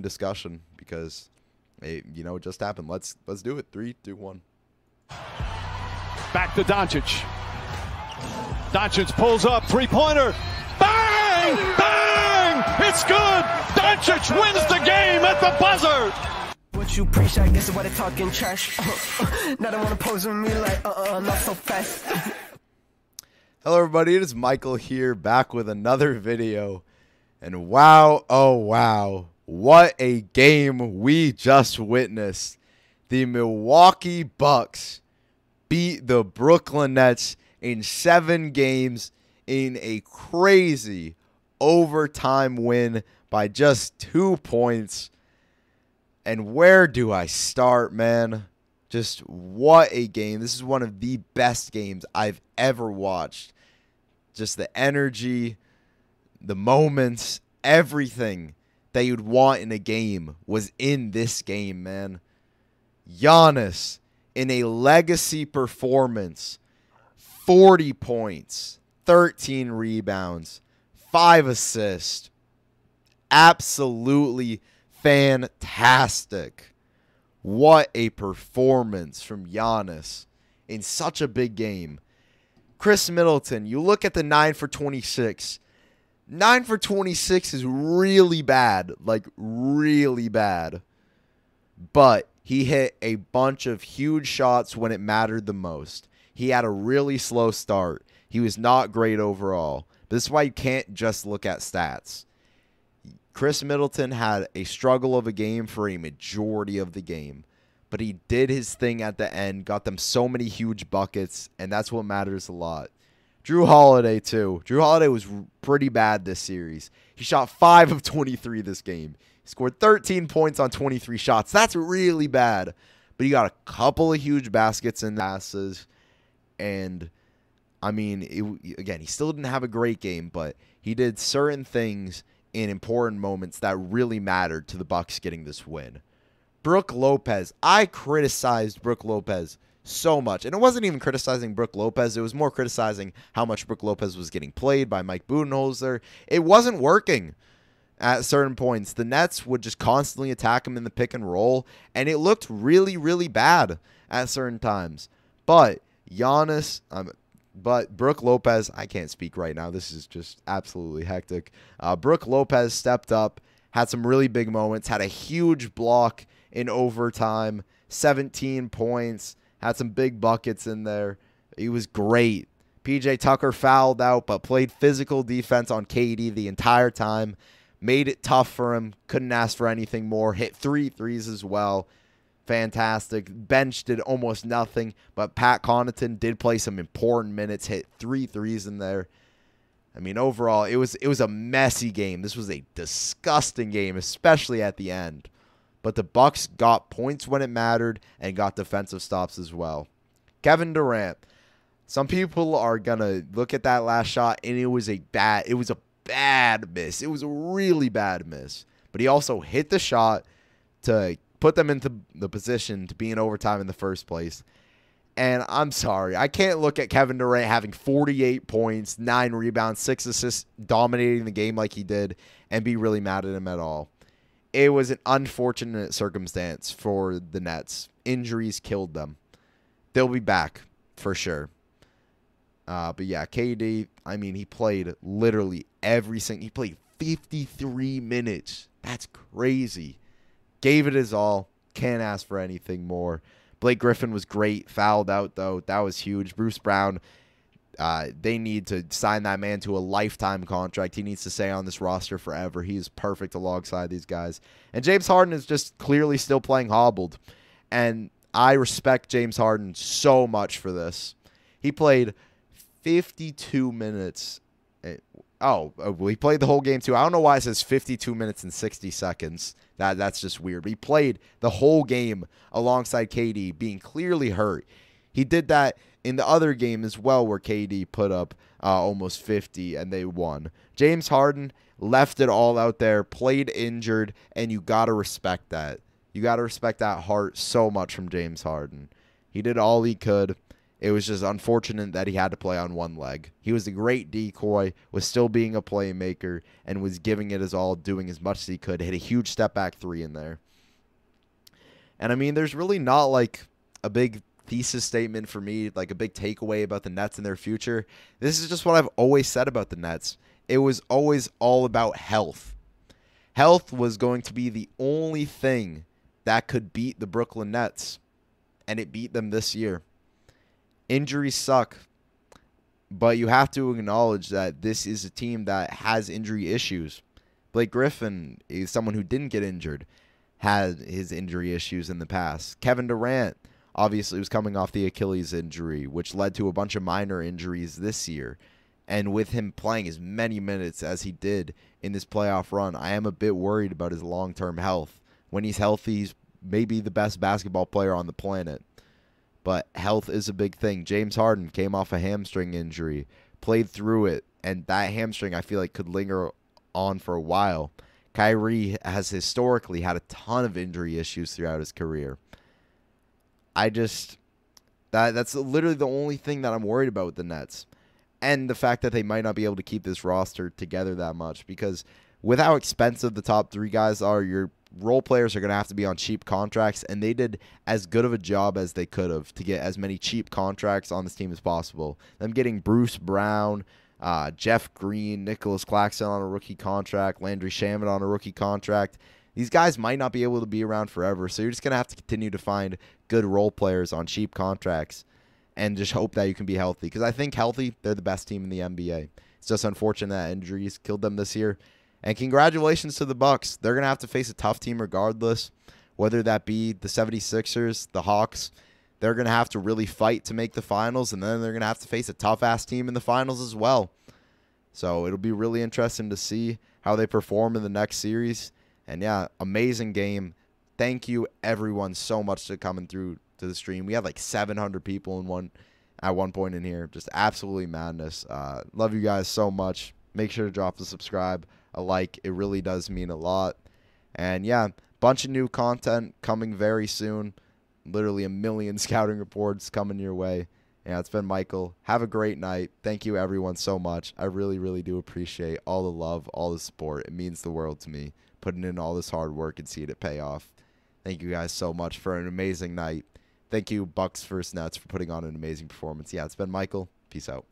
discussion because it, you know it just happened. Let's let's do it. Three, two, one. Back to Doncic. Doncic pulls up, three pointer. Bang! Bang! It's good! Doncic wins the game at the buzzer! What you preach, I guess why they talking trash. now they wanna pose with me like, uh uh, not so fast. Hello, everybody. It is Michael here, back with another video. And wow, oh wow, what a game we just witnessed. The Milwaukee Bucks beat the Brooklyn Nets in seven games in a crazy overtime win by just two points. And where do I start, man? Just what a game. This is one of the best games I've ever watched. Just the energy, the moments, everything that you'd want in a game was in this game, man. Giannis in a legacy performance, 40 points, 13 rebounds, 5 assists. Absolutely fantastic. What a performance from Giannis in such a big game. Khris Middleton, you look at the 9 for 26. 9 for 26 is really bad. Like, really bad. But he hit a bunch of huge shots when it mattered the most. He had a really slow start. He was not great overall. This is why you can't just look at stats. Khris Middleton had a struggle of a game for a majority of the game. But he did his thing at the end, got them so many huge buckets, and that's what matters a lot. Jrue Holiday, too. Jrue Holiday was pretty bad this series. He shot 5 of 23 this game. He scored 13 points on 23 shots. That's really bad. But he got a couple of huge baskets and passes. And, I mean, it, again, he still didn't have a great game, but he did certain things in important moments that really mattered to the Bucks getting this win. Brook Lopez. I criticized Brook Lopez so much. And it wasn't even criticizing Brook Lopez. It was more criticizing how much Brook Lopez was getting played by Mike Budenholzer. It wasn't working at certain points. The Nets would just constantly attack him in the pick and roll, and it looked really, really bad at certain times. But Giannis, um, but Brook Lopez, I can't speak right now. This is just absolutely hectic. Uh, Brook Lopez stepped up, had some really big moments, had a huge block in overtime, 17 points, had some big buckets in there. He was great. PJ Tucker fouled out, but played physical defense on KD the entire time. Made it tough for him. Couldn't ask for anything more. Hit three threes as well. Fantastic. Bench did almost nothing, but Pat Connaughton did play some important minutes. Hit three threes in there. I mean, overall, it was it was a messy game. This was a disgusting game, especially at the end. But the Bucks got points when it mattered and got defensive stops as well. Kevin Durant. Some people are gonna look at that last shot and it was a bad it was a bad miss. It was a really bad miss. But he also hit the shot to put them into the position to be in overtime in the first place. And I'm sorry, I can't look at Kevin Durant having 48 points, nine rebounds, six assists, dominating the game like he did, and be really mad at him at all. It was an unfortunate circumstance for the Nets. Injuries killed them. They'll be back for sure. Uh, but yeah, KD, I mean, he played literally every single. He played 53 minutes. That's crazy. Gave it his all. Can't ask for anything more. Blake Griffin was great. Fouled out though. That was huge. Bruce Brown. Uh, they need to sign that man to a lifetime contract. He needs to stay on this roster forever. He's perfect alongside these guys. And James Harden is just clearly still playing hobbled. And I respect James Harden so much for this. He played 52 minutes. Oh, he played the whole game too. I don't know why it says 52 minutes and 60 seconds. That that's just weird. But he played the whole game alongside KD, being clearly hurt. He did that in the other game as well, where KD put up uh, almost 50 and they won. James Harden left it all out there, played injured, and you got to respect that. You got to respect that heart so much from James Harden. He did all he could. It was just unfortunate that he had to play on one leg. He was a great decoy, was still being a playmaker, and was giving it his all, doing as much as he could. Hit a huge step back three in there. And I mean, there's really not like a big thesis statement for me, like a big takeaway about the Nets and their future. This is just what I've always said about the Nets. It was always all about health. Health was going to be the only thing that could beat the Brooklyn Nets, and it beat them this year. Injuries suck, but you have to acknowledge that this is a team that has injury issues. Blake Griffin is someone who didn't get injured, had his injury issues in the past. Kevin Durant obviously was coming off the Achilles injury, which led to a bunch of minor injuries this year. And with him playing as many minutes as he did in this playoff run, I am a bit worried about his long term health. When he's healthy, he's maybe the best basketball player on the planet. But health is a big thing. James Harden came off a hamstring injury, played through it, and that hamstring I feel like could linger on for a while. Kyrie has historically had a ton of injury issues throughout his career. I just that that's literally the only thing that I'm worried about with the Nets. And the fact that they might not be able to keep this roster together that much because with how expensive the top 3 guys are, your role players are going to have to be on cheap contracts and they did as good of a job as they could have to get as many cheap contracts on this team as possible. Them getting Bruce Brown, uh, Jeff Green, Nicolas Claxton on a rookie contract, Landry Shamet on a rookie contract. These guys might not be able to be around forever, so you're just going to have to continue to find good role players on cheap contracts and just hope that you can be healthy. Because I think healthy, they're the best team in the NBA. It's just unfortunate that injuries killed them this year. And congratulations to the Bucks. They're going to have to face a tough team regardless, whether that be the 76ers, the Hawks. They're going to have to really fight to make the finals, and then they're going to have to face a tough ass team in the finals as well. So it'll be really interesting to see how they perform in the next series. And yeah, amazing game. Thank you everyone so much for coming through to the stream. We had like 700 people in one at one point in here. Just absolutely madness. Uh, love you guys so much. Make sure to drop a subscribe, a like. It really does mean a lot. And yeah, bunch of new content coming very soon. Literally a million scouting reports coming your way. Yeah, it's been Michael. Have a great night. Thank you everyone so much. I really, really do appreciate all the love, all the support. It means the world to me. Putting in all this hard work and seeing it pay off. Thank you guys so much for an amazing night. Thank you, Bucks First Nets, for putting on an amazing performance. Yeah, it's been Michael. Peace out.